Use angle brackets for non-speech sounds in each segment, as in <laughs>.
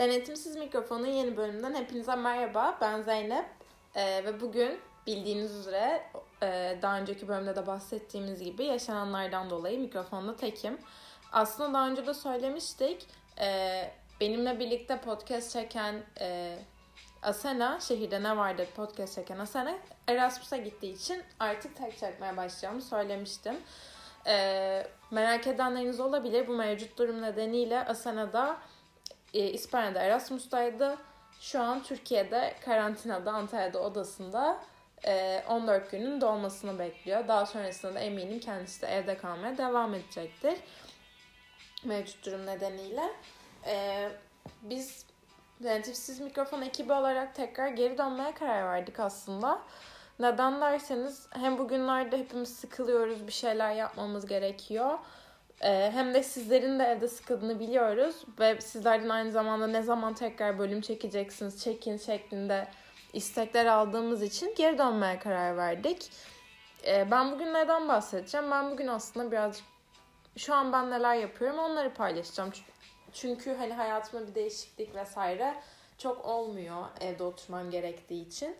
Denetimsiz Mikrofon'un yeni bölümünden hepinize merhaba. Ben Zeynep ee, ve bugün bildiğiniz üzere e, daha önceki bölümde de bahsettiğimiz gibi yaşananlardan dolayı mikrofonda tekim. Aslında daha önce de söylemiştik. E, benimle birlikte podcast çeken e, Asena, şehirde ne vardı podcast çeken Asena, Erasmus'a gittiği için artık tek çekmeye başlayacağımı söylemiştim. E, merak edenleriniz olabilir. Bu mevcut durum nedeniyle Asena da e, İspanya'da Erasmus'taydı. Şu an Türkiye'de karantinada Antalya'da odasında e, 14 günün dolmasını bekliyor. Daha sonrasında da eminim kendisi de evde kalmaya devam edecektir. Mevcut durum nedeniyle. E, biz Denetifsiz Mikrofon ekibi olarak tekrar geri dönmeye karar verdik aslında. Neden derseniz hem bugünlerde hepimiz sıkılıyoruz, bir şeyler yapmamız gerekiyor. Ee, hem de sizlerin de evde sıkıldığını biliyoruz ve sizlerden aynı zamanda ne zaman tekrar bölüm çekeceksiniz, çekin şeklinde istekler aldığımız için geri dönmeye karar verdik. Ee, ben bugün neden bahsedeceğim? Ben bugün aslında birazcık şu an ben neler yapıyorum onları paylaşacağım. Çünkü hani hayatımda bir değişiklik vesaire çok olmuyor evde oturmam gerektiği için.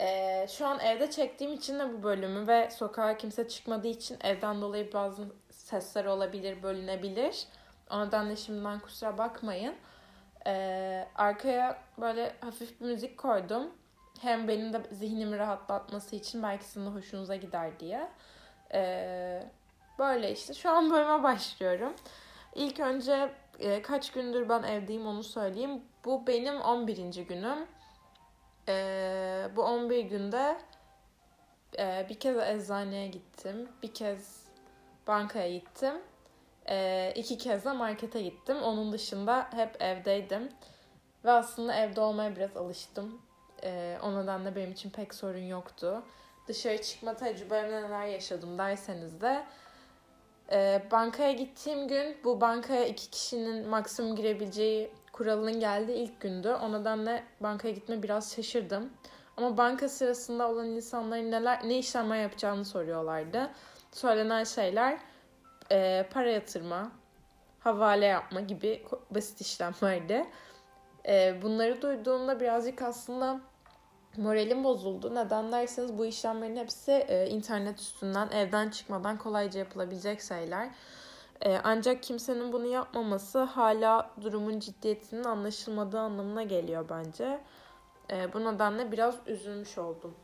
Ee, şu an evde çektiğim için de bu bölümü ve sokağa kimse çıkmadığı için evden dolayı bazı sesler olabilir, bölünebilir. O nedenle şimdiden kusura bakmayın. Ee, arkaya böyle hafif bir müzik koydum. Hem benim de zihnimi rahatlatması için belki sizin de hoşunuza gider diye. Ee, böyle işte. Şu an bölüme başlıyorum. İlk önce e, kaç gündür ben evdeyim onu söyleyeyim. Bu benim 11. günüm. Ee, bu 11 günde e, bir kez eczaneye gittim. Bir kez bankaya gittim. E, iki kez de markete gittim. Onun dışında hep evdeydim. Ve aslında evde olmaya biraz alıştım. E, o nedenle benim için pek sorun yoktu. Dışarı çıkma tecrübemde neler yaşadım derseniz de e, bankaya gittiğim gün bu bankaya iki kişinin maksimum girebileceği kuralının geldiği ilk gündü. O nedenle bankaya gitme biraz şaşırdım. Ama banka sırasında olan insanların neler ne işlemler yapacağını soruyorlardı. Söylenen şeyler e, para yatırma, havale yapma gibi basit işlemlerdi. E, bunları duyduğumda birazcık aslında moralim bozuldu. Neden derseniz bu işlemlerin hepsi e, internet üstünden evden çıkmadan kolayca yapılabilecek şeyler. E, ancak kimsenin bunu yapmaması hala durumun ciddiyetinin anlaşılmadığı anlamına geliyor bence. E, bu nedenle biraz üzülmüş oldum.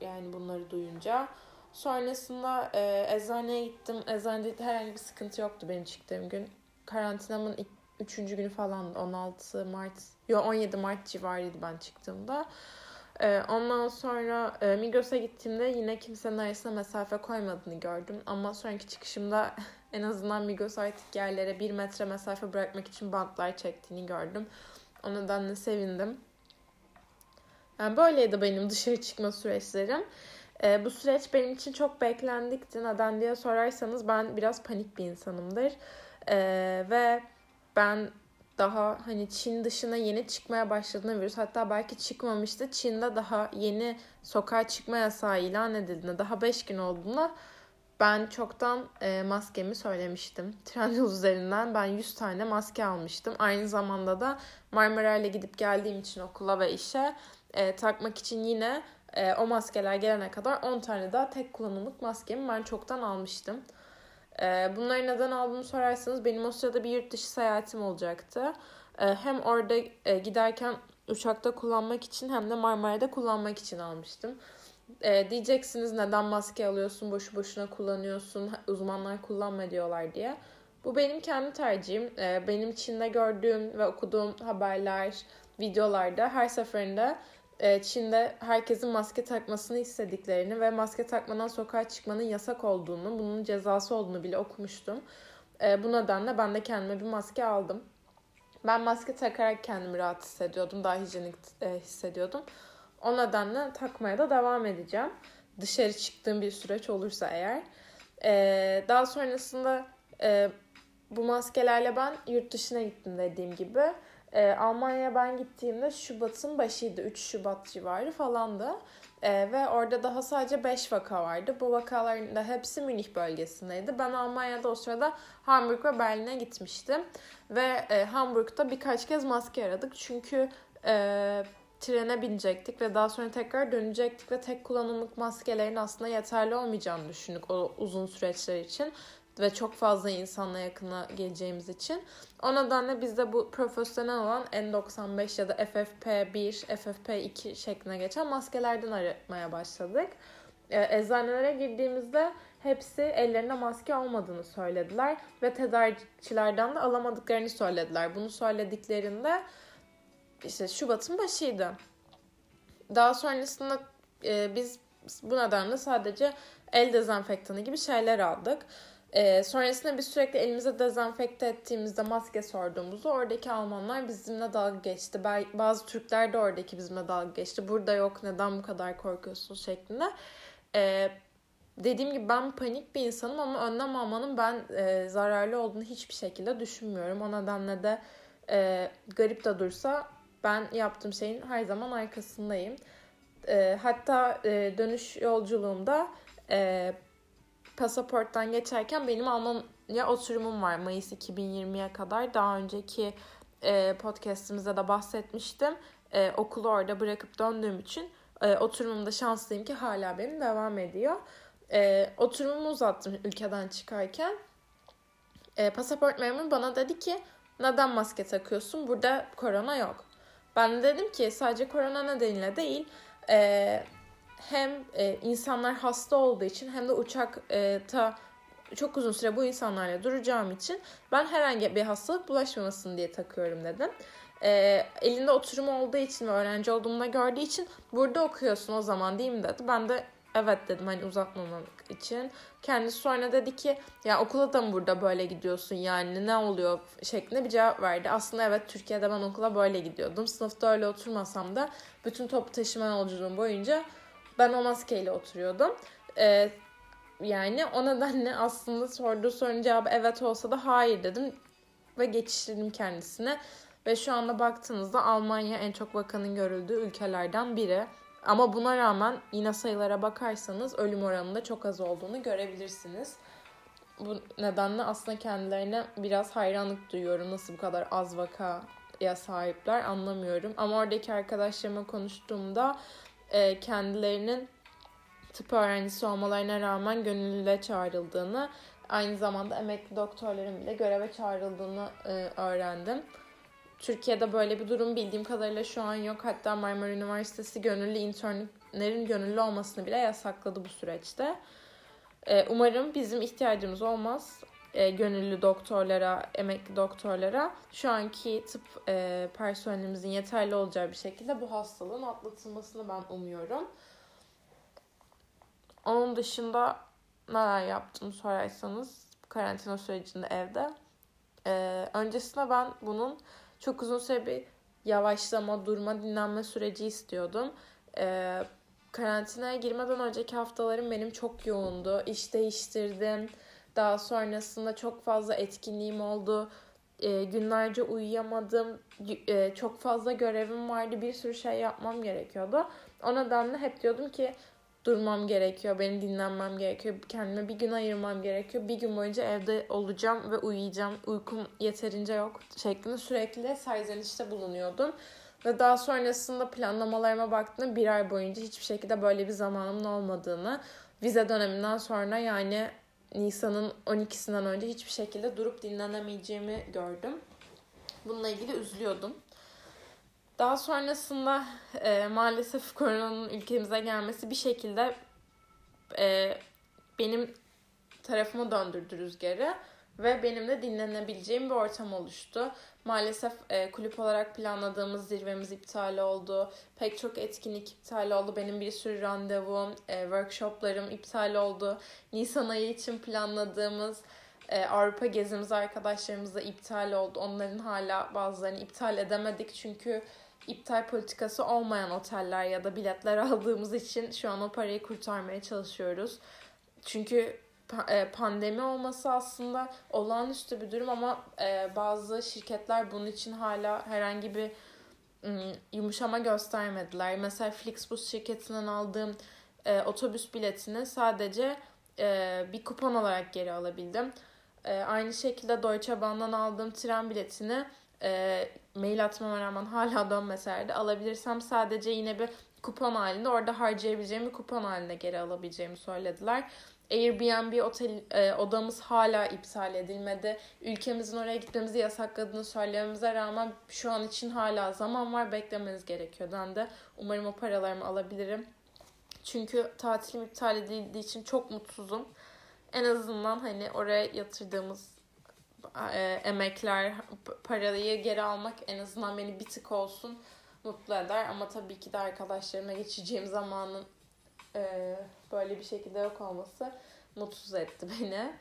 Yani bunları duyunca. Sonrasında e, eczaneye gittim. Eczanede herhangi bir sıkıntı yoktu benim çıktığım gün. Karantinamın ilk, üçüncü günü falan 16 Mart, yok 17 Mart civarıydı ben çıktığımda. E, ondan sonra e, Migros'a gittiğimde yine kimsenin arasına mesafe koymadığını gördüm. Ama sonraki çıkışımda <laughs> en azından Migros artık yerlere bir metre mesafe bırakmak için bantlar çektiğini gördüm. O nedenle sevindim. Yani böyleydi benim dışarı çıkma süreçlerim. E, bu süreç benim için çok beklendikti. Neden diye sorarsanız ben biraz panik bir insanımdır. E, ve ben daha hani Çin dışına yeni çıkmaya başladığında virüs hatta belki çıkmamıştı. Çin'de daha yeni sokağa çıkma yasağı ilan edildiğinde daha 5 gün olduğunda ben çoktan e, maskemi söylemiştim. Trendyol üzerinden ben 100 tane maske almıştım. Aynı zamanda da Marmara ile gidip geldiğim için okula ve işe e, takmak için yine e, o maskeler gelene kadar 10 tane daha tek kullanımlık maskemi ben çoktan almıştım. E, bunları neden aldığımı sorarsanız benim o sırada bir yurt dışı seyahatim olacaktı. E, hem orada e, giderken uçakta kullanmak için hem de Marmara'da kullanmak için almıştım. E, diyeceksiniz neden maske alıyorsun, boşu boşuna kullanıyorsun, uzmanlar kullanma diyorlar diye. Bu benim kendi tercihim. E, benim Çin'de gördüğüm ve okuduğum haberler, videolarda her seferinde Çin'de herkesin maske takmasını istediklerini ve maske takmadan sokağa çıkmanın yasak olduğunu, bunun cezası olduğunu bile okumuştum. E, bu nedenle ben de kendime bir maske aldım. Ben maske takarak kendimi rahat hissediyordum, daha hijyenik e, hissediyordum. O nedenle takmaya da devam edeceğim. Dışarı çıktığım bir süreç olursa eğer. Daha sonrasında bu maskelerle ben yurt dışına gittim dediğim gibi. E, Almanya'ya ben gittiğimde Şubat'ın başıydı. 3 Şubat civarı falandı. E, ve orada daha sadece 5 vaka vardı. Bu vakaların da hepsi Münih bölgesindeydi. Ben Almanya'da o sırada Hamburg ve Berlin'e gitmiştim. Ve e, Hamburg'da birkaç kez maske aradık. Çünkü e, trene binecektik ve daha sonra tekrar dönecektik ve tek kullanımlık maskelerin aslında yeterli olmayacağını düşündük o uzun süreçler için ve çok fazla insanla yakına geleceğimiz için. O nedenle biz de bu profesyonel olan N95 ya da FFP1, FFP2 şeklinde geçen maskelerden aramaya başladık. Ee, eczanelere girdiğimizde hepsi ellerinde maske olmadığını söylediler ve tedarikçilerden de alamadıklarını söylediler. Bunu söylediklerinde işte Şubat'ın başıydı. Daha sonrasında e, biz bu nedenle sadece el dezenfektanı gibi şeyler aldık. E, sonrasında biz sürekli elimize dezenfekte ettiğimizde maske sorduğumuzda oradaki Almanlar bizimle dalga geçti. Bazı Türkler de oradaki bizimle dalga geçti. Burada yok neden bu kadar korkuyorsun şeklinde. E, dediğim gibi ben panik bir insanım ama önlem almanın ben e, zararlı olduğunu hiçbir şekilde düşünmüyorum. O nedenle de e, garip de dursa ben yaptığım şeyin her zaman arkasındayım. E, hatta e, dönüş yolculuğumda e, pasaporttan geçerken benim Almanya oturumum var Mayıs 2020'ye kadar. Daha önceki e, podcastimizde de bahsetmiştim. E, okulu orada bırakıp döndüğüm için e, oturumumda şanslıyım ki hala benim devam ediyor. E, oturumumu uzattım ülkeden çıkarken. E, pasaport memuru bana dedi ki neden maske takıyorsun? Burada korona yok. Ben de dedim ki sadece korona nedeniyle değil e, hem e, insanlar hasta olduğu için hem de uçakta çok uzun süre bu insanlarla duracağım için ben herhangi bir hastalık bulaşmamasın diye takıyorum dedim. E, elinde oturum olduğu için ve öğrenci olduğumda gördüğü için burada okuyorsun o zaman değil mi dedi. Ben de evet dedim hani uzatmamak için. Kendisi sonra dedi ki ya okula da mı burada böyle gidiyorsun yani ne oluyor şeklinde bir cevap verdi. Aslında evet Türkiye'de ben okula böyle gidiyordum. Sınıfta öyle oturmasam da bütün top taşıma yolculuğum boyunca ben o maskeyle oturuyordum. Ee, yani o nedenle aslında sorduğu sorunun cevabı evet olsa da hayır dedim ve geçiştirdim kendisine. Ve şu anda baktığınızda Almanya en çok vakanın görüldüğü ülkelerden biri. Ama buna rağmen yine sayılara bakarsanız ölüm oranında çok az olduğunu görebilirsiniz. Bu nedenle aslında kendilerine biraz hayranlık duyuyorum. Nasıl bu kadar az vakaya sahipler anlamıyorum. Ama oradaki arkadaşlarıma konuştuğumda e, kendilerinin tıp öğrencisi olmalarına rağmen gönüllüle çağrıldığını, aynı zamanda emekli doktorların bile göreve çağrıldığını e, öğrendim. Türkiye'de böyle bir durum bildiğim kadarıyla şu an yok. Hatta Marmara Üniversitesi gönüllü internlerin gönüllü olmasını bile yasakladı bu süreçte. Ee, umarım bizim ihtiyacımız olmaz e, gönüllü doktorlara, emekli doktorlara şu anki tıp e, personelimizin yeterli olacağı bir şekilde bu hastalığın atlatılmasını ben umuyorum. Onun dışında neler yaptım sorarsanız karantina sürecinde evde. Ee, öncesinde ben bunun çok uzun süre bir yavaşlama, durma, dinlenme süreci istiyordum. Ee, karantinaya girmeden önceki haftalarım benim çok yoğundu. İş değiştirdim. Daha sonrasında çok fazla etkinliğim oldu. E, günlerce uyuyamadım. E, çok fazla görevim vardı. Bir sürü şey yapmam gerekiyordu. O nedenle hep diyordum ki durmam gerekiyor. Benim dinlenmem gerekiyor. Kendime bir gün ayırmam gerekiyor. Bir gün boyunca evde olacağım ve uyuyacağım. Uykum yeterince yok şeklinde sürekli serzenişte bulunuyordum. Ve daha sonrasında planlamalarıma baktığımda bir ay boyunca hiçbir şekilde böyle bir zamanımın olmadığını, vize döneminden sonra yani Nisan'ın 12'sinden önce hiçbir şekilde durup dinlenemeyeceğimi gördüm. Bununla ilgili üzülüyordum. Daha sonrasında e, maalesef koronanın ülkemize gelmesi bir şekilde e, benim tarafıma döndürdü rüzgarı ve benim de dinlenebileceğim bir ortam oluştu. Maalesef e, kulüp olarak planladığımız zirvemiz iptal oldu. Pek çok etkinlik iptal oldu. Benim bir sürü randevum, e, workshoplarım iptal oldu. Nisan ayı için planladığımız e, Avrupa gezimiz arkadaşlarımızla iptal oldu. Onların hala bazılarını iptal edemedik çünkü iptal politikası olmayan oteller ya da biletler <laughs> aldığımız için şu an o parayı kurtarmaya çalışıyoruz. Çünkü pandemi olması aslında olağanüstü bir durum ama e, bazı şirketler bunun için hala herhangi bir yumuşama göstermediler. Mesela Flixbus şirketinden aldığım e, otobüs biletini sadece e, bir kupon olarak geri alabildim. E, aynı şekilde Deutsche Bahn'dan aldığım tren biletini e, mail atmama rağmen <laughs> hala dönmeselerdi alabilirsem sadece yine bir kupon halinde orada harcayabileceğim bir kupon halinde geri alabileceğimi söylediler. Airbnb otel e, odamız hala iptal edilmedi. Ülkemizin oraya gitmemizi yasakladığını söylememize rağmen şu an için hala zaman var. Beklemeniz gerekiyor dendi. Umarım o paralarımı alabilirim. Çünkü tatilim iptal edildiği için çok mutsuzum. En azından hani oraya yatırdığımız e, emekler, parayı geri almak en azından beni bir tık olsun mutlu eder. Ama tabii ki de arkadaşlarıma geçeceğim zamanın e, böyle bir şekilde yok olması mutsuz etti beni.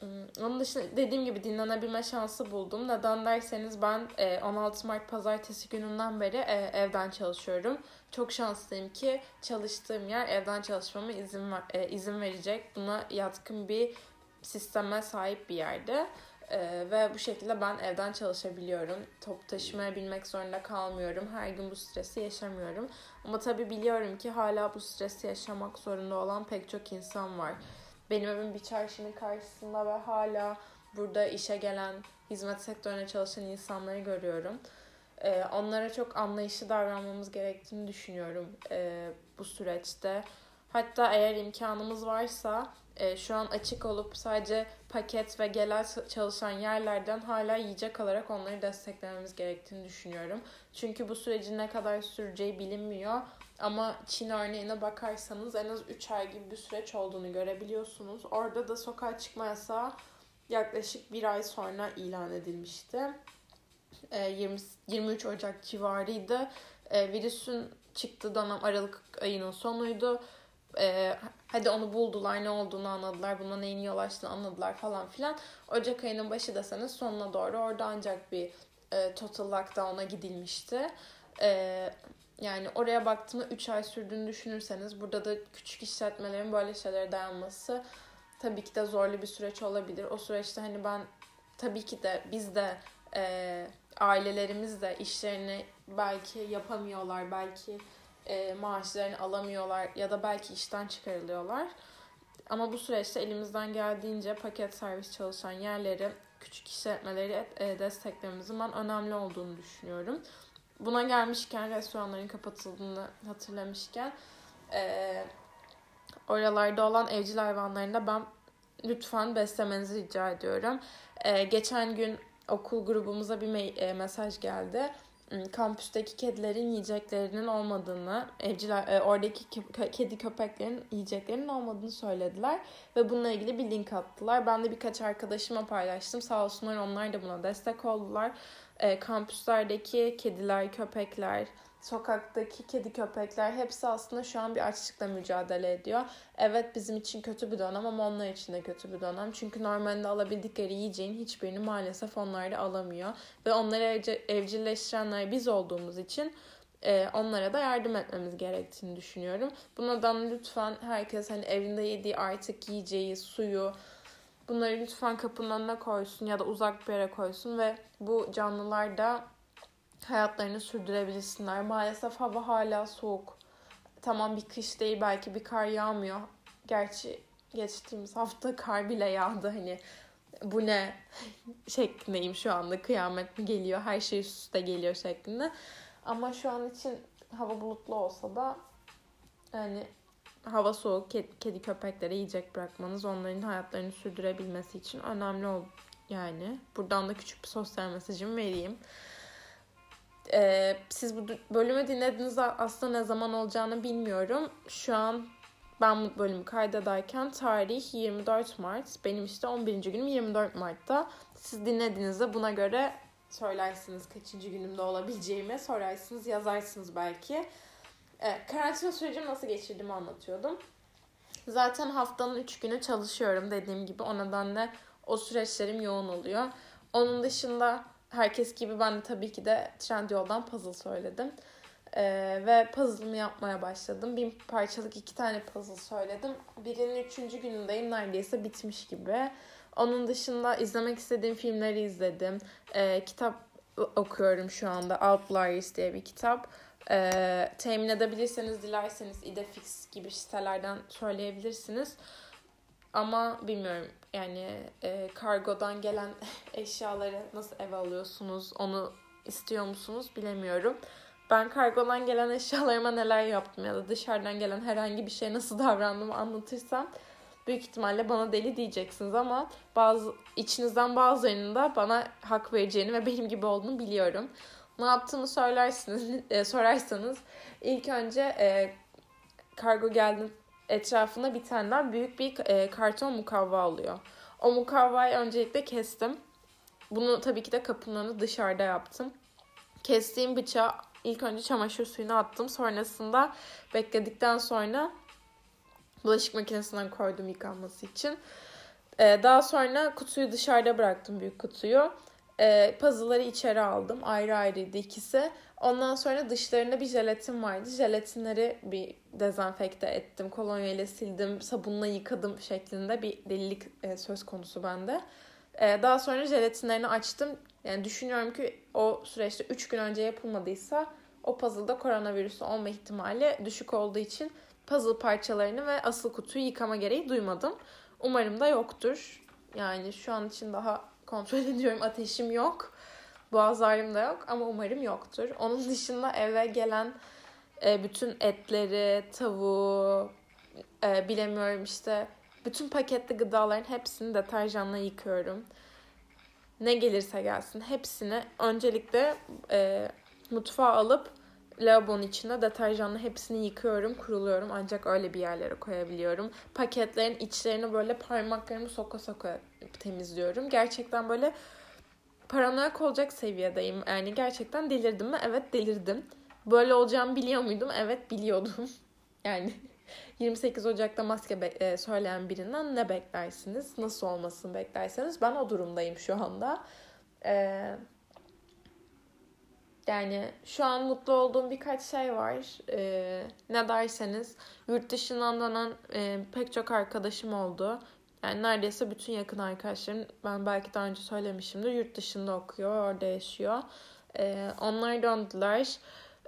Hmm, onun dışında dediğim gibi dinlenebilme şansı buldum. Neden derseniz ben 16 e, Mart pazartesi gününden beri e, evden çalışıyorum. Çok şanslıyım ki çalıştığım yer evden çalışmama izin e, izin verecek. Buna yatkın bir sisteme sahip bir yerde. Ee, ve bu şekilde ben evden çalışabiliyorum. Top taşımaya binmek zorunda kalmıyorum. Her gün bu stresi yaşamıyorum. Ama tabii biliyorum ki hala bu stresi yaşamak zorunda olan pek çok insan var. Benim evim bir çarşının karşısında ve hala burada işe gelen, hizmet sektörüne çalışan insanları görüyorum. Ee, onlara çok anlayışlı davranmamız gerektiğini düşünüyorum e, bu süreçte. Hatta eğer imkanımız varsa e, şu an açık olup sadece paket ve gelen çalışan yerlerden hala yiyecek alarak onları desteklememiz gerektiğini düşünüyorum. Çünkü bu sürecin ne kadar süreceği bilinmiyor. Ama Çin örneğine bakarsanız en az 3 ay gibi bir süreç olduğunu görebiliyorsunuz. Orada da sokağa çıkma yasağı yaklaşık bir ay sonra ilan edilmişti. 20, e, 23 Ocak civarıydı. E, virüsün çıktığı dönem Aralık ayının sonuydu e, hadi onu buldular ne olduğunu anladılar buna neyin yol açtığını anladılar falan filan. Ocak ayının başı deseniz sonuna doğru orada ancak bir e, total lockdown'a gidilmişti. E, yani oraya baktığımda 3 ay sürdüğünü düşünürseniz burada da küçük işletmelerin böyle şeylere dayanması tabii ki de zorlu bir süreç olabilir. O süreçte hani ben tabii ki de biz de e, ailelerimiz de işlerini belki yapamıyorlar, belki e, maaşlarını alamıyorlar ya da belki işten çıkarılıyorlar. Ama bu süreçte elimizden geldiğince paket servis çalışan yerleri, küçük işletmeleri e, desteklememizin ben önemli olduğunu düşünüyorum. Buna gelmişken, restoranların kapatıldığını hatırlamışken e, oralarda olan evcil hayvanlarını da ben lütfen beslemenizi rica ediyorum. E, geçen gün okul grubumuza bir e, mesaj geldi kampüsteki kedilerin yiyeceklerinin olmadığını, evciler e, oradaki kedi köpeklerin yiyeceklerinin olmadığını söylediler ve bununla ilgili bir link attılar. Ben de birkaç arkadaşıma paylaştım. Sağ olsunlar onlar da buna destek oldular. E, kampüslerdeki kediler, köpekler, sokaktaki kedi köpekler hepsi aslında şu an bir açlıkla mücadele ediyor. Evet bizim için kötü bir dönem ama onlar için de kötü bir dönem. Çünkü normalde alabildikleri yiyeceğin hiçbirini maalesef onlar da alamıyor. Ve onları evcilleştirenler biz olduğumuz için e, onlara da yardım etmemiz gerektiğini düşünüyorum. Bu nedenle lütfen herkes hani evinde yediği artık yiyeceği, suyu, bunları lütfen kapının önüne koysun ya da uzak bir yere koysun ve bu canlılar da hayatlarını sürdürebilsinler. Maalesef hava hala soğuk. Tamam bir kış değil belki bir kar yağmıyor. Gerçi geçtiğimiz hafta <laughs> kar bile yağdı hani bu ne <laughs> şeklindeyim şu anda kıyamet mi geliyor her şey üst üste geliyor şeklinde. Ama şu an için hava bulutlu olsa da yani hava soğuk kedi, kedi köpeklere yiyecek bırakmanız onların hayatlarını sürdürebilmesi için önemli ol yani. Buradan da küçük bir sosyal mesajımı vereyim. Ee, siz bu bölümü dinlediğinizde aslında ne zaman olacağını bilmiyorum. Şu an ben bu bölümü kaydederken tarih 24 Mart. Benim işte 11. günüm 24 Mart'ta. Siz dinlediğinizde buna göre söylersiniz kaçıncı günümde olabileceğimi. Sorarsınız, yazarsınız belki. Ee, karantina sürecimi nasıl geçirdiğimi anlatıyordum. Zaten haftanın 3 günü çalışıyorum dediğim gibi. O nedenle o süreçlerim yoğun oluyor. Onun dışında herkes gibi ben de tabii ki de Trendyol'dan puzzle söyledim. Ee, ve puzzle'ımı yapmaya başladım. Bin parçalık iki tane puzzle söyledim. Birinin üçüncü günündeyim. Neredeyse bitmiş gibi. Onun dışında izlemek istediğim filmleri izledim. Ee, kitap okuyorum şu anda. Outliers diye bir kitap. Ee, temin edebilirseniz, dilerseniz Idefix gibi sitelerden söyleyebilirsiniz. Ama bilmiyorum yani e, kargodan gelen <laughs> eşyaları nasıl eve alıyorsunuz, onu istiyor musunuz bilemiyorum. Ben kargodan gelen eşyalarıma neler yaptım ya da dışarıdan gelen herhangi bir şey nasıl <laughs> davrandığımı anlatırsam büyük ihtimalle bana deli diyeceksiniz ama bazı içinizden bazılarının da bana hak vereceğini ve benim gibi olduğunu biliyorum. Ne yaptığımı söylersiniz, <laughs> e, sorarsanız ilk önce e, kargo geldi etrafında bir tane büyük bir e, karton mukavva oluyor. O mukavvayı öncelikle kestim. Bunu tabii ki de kapının dışarıda yaptım. Kestiğim bıçağı ilk önce çamaşır suyuna attım. Sonrasında bekledikten sonra bulaşık makinesinden koydum yıkanması için. Ee, daha sonra kutuyu dışarıda bıraktım büyük kutuyu. Ee, puzzle'ları içeri aldım. Ayrı ayrıydı ikisi. Ondan sonra dışlarında bir jelatin vardı. Jelatinleri bir dezenfekte ettim. Kolonya ile sildim, sabunla yıkadım şeklinde bir delilik e, söz konusu bende. E, daha sonra jelatinlerini açtım. Yani düşünüyorum ki o süreçte 3 gün önce yapılmadıysa o puzzle'da koronavirüsü olma ihtimali düşük olduğu için puzzle parçalarını ve asıl kutuyu yıkama gereği duymadım. Umarım da yoktur. Yani şu an için daha kontrol <laughs> ediyorum. Ateşim yok. Boğaz ağrım da yok ama umarım yoktur. Onun dışında eve gelen e, bütün etleri, tavuğu, e, bilemiyorum işte bütün paketli gıdaların hepsini deterjanla yıkıyorum. Ne gelirse gelsin hepsini öncelikle e, mutfağa alıp lavabonun içinde deterjanla hepsini yıkıyorum, kuruluyorum. Ancak öyle bir yerlere koyabiliyorum. Paketlerin içlerini böyle parmaklarımı soka soka temizliyorum. Gerçekten böyle paranoyak olacak seviyedeyim. Yani gerçekten delirdim mi? Evet delirdim. Böyle olacağımı biliyor muydum? Evet biliyordum. <laughs> yani 28 Ocak'ta maske be- e, söyleyen birinden ne beklersiniz? Nasıl olmasını beklerseniz ben o durumdayım şu anda. Ee, yani şu an mutlu olduğum birkaç şey var. Ee, ne derseniz yurt dışından dönen e, pek çok arkadaşım oldu. Yani neredeyse bütün yakın arkadaşlarım ben belki daha önce söylemişimdir yurt dışında okuyor, orada yaşıyor. Ee, onlar döndüler.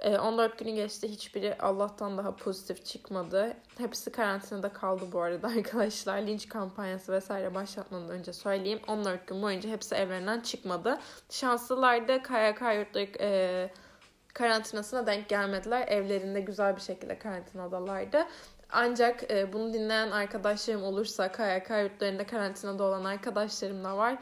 14 ee, günü geçti. Hiçbiri Allah'tan daha pozitif çıkmadı. Hepsi karantinada kaldı bu arada <laughs> arkadaşlar. Linç kampanyası vesaire başlatmadan önce söyleyeyim. 14 gün boyunca hepsi evlerinden çıkmadı. Şanslılar da KYK yurtları e, karantinasına denk gelmediler. Evlerinde güzel bir şekilde karantinadalardı. Ancak e, bunu dinleyen arkadaşlarım olursa KYK yurtlarında karantinada olan arkadaşlarım da var.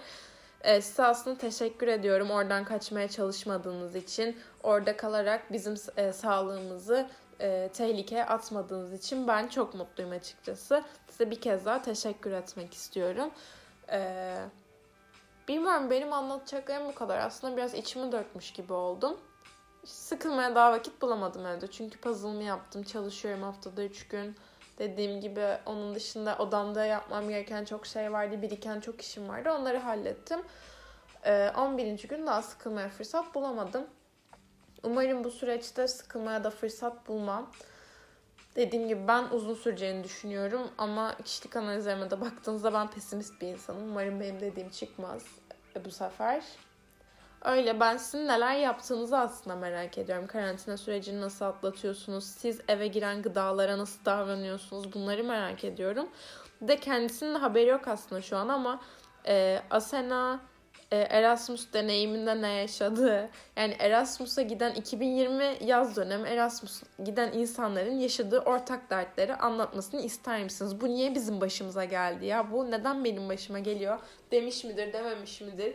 E, size aslında teşekkür ediyorum oradan kaçmaya çalışmadığınız için. Orada kalarak bizim e, sağlığımızı e, tehlikeye atmadığınız için ben çok mutluyum açıkçası. Size bir kez daha teşekkür etmek istiyorum. E, bilmiyorum benim anlatacaklarım bu kadar. Aslında biraz içimi dökmüş gibi oldum. Sıkılmaya daha vakit bulamadım evde. Çünkü puzzle'ımı yaptım. Çalışıyorum haftada 3 gün. Dediğim gibi onun dışında odamda yapmam gereken çok şey vardı. Biriken çok işim vardı. Onları hallettim. Ee, 11. gün daha sıkılmaya fırsat bulamadım. Umarım bu süreçte sıkılmaya da fırsat bulmam. Dediğim gibi ben uzun süreceğini düşünüyorum ama kişilik analizlerime de baktığınızda ben pesimist bir insanım. Umarım benim dediğim çıkmaz bu sefer. Öyle ben sizin neler yaptığınızı aslında merak ediyorum. Karantina sürecini nasıl atlatıyorsunuz? Siz eve giren gıdalara nasıl davranıyorsunuz? Bunları merak ediyorum. De kendisinin de haberi yok aslında şu an ama e, Asena e, Erasmus deneyiminde ne yaşadığı, yani Erasmus'a giden 2020 yaz dönemi Erasmus giden insanların yaşadığı ortak dertleri anlatmasını ister misiniz? Bu niye bizim başımıza geldi ya? Bu neden benim başıma geliyor? Demiş midir, dememiş midir?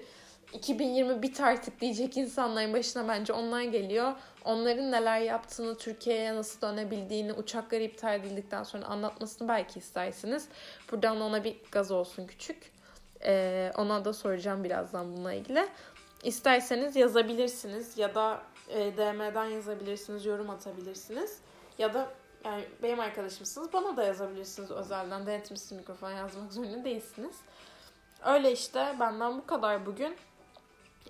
2020 bit artık diyecek insanların başına bence onlar geliyor. Onların neler yaptığını, Türkiye'ye nasıl dönebildiğini, uçakları iptal edildikten sonra anlatmasını belki istersiniz. Buradan ona bir gaz olsun küçük. Ee, ona da soracağım birazdan bununla ilgili. İsterseniz yazabilirsiniz ya da e, DM'den yazabilirsiniz, yorum atabilirsiniz. Ya da yani benim arkadaşımsınız bana da yazabilirsiniz özelden. Denetmişsin mikrofon yazmak zorunda değilsiniz. Öyle işte benden bu kadar bugün.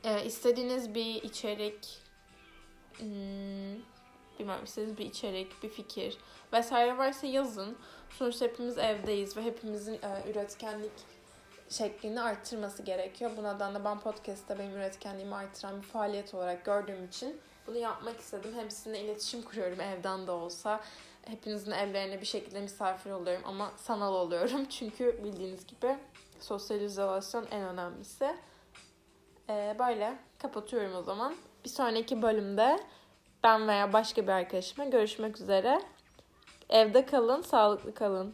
Ee, istediğiniz bir içerik hmm, bilmem istediğiniz bir içerik, bir fikir vesaire varsa yazın. Sonuçta hepimiz evdeyiz ve hepimizin e, üretkenlik şeklini arttırması gerekiyor. Bu nedenle ben podcast'te benim üretkenliğimi artıran bir faaliyet olarak gördüğüm için bunu yapmak istedim. Hem sizinle iletişim kuruyorum evden de olsa. Hepinizin evlerine bir şekilde misafir oluyorum ama sanal oluyorum. <laughs> Çünkü bildiğiniz gibi sosyal izolasyon en önemlisi. Ee, böyle kapatıyorum o zaman. Bir sonraki bölümde ben veya başka bir arkadaşıma görüşmek üzere. Evde kalın, sağlıklı kalın.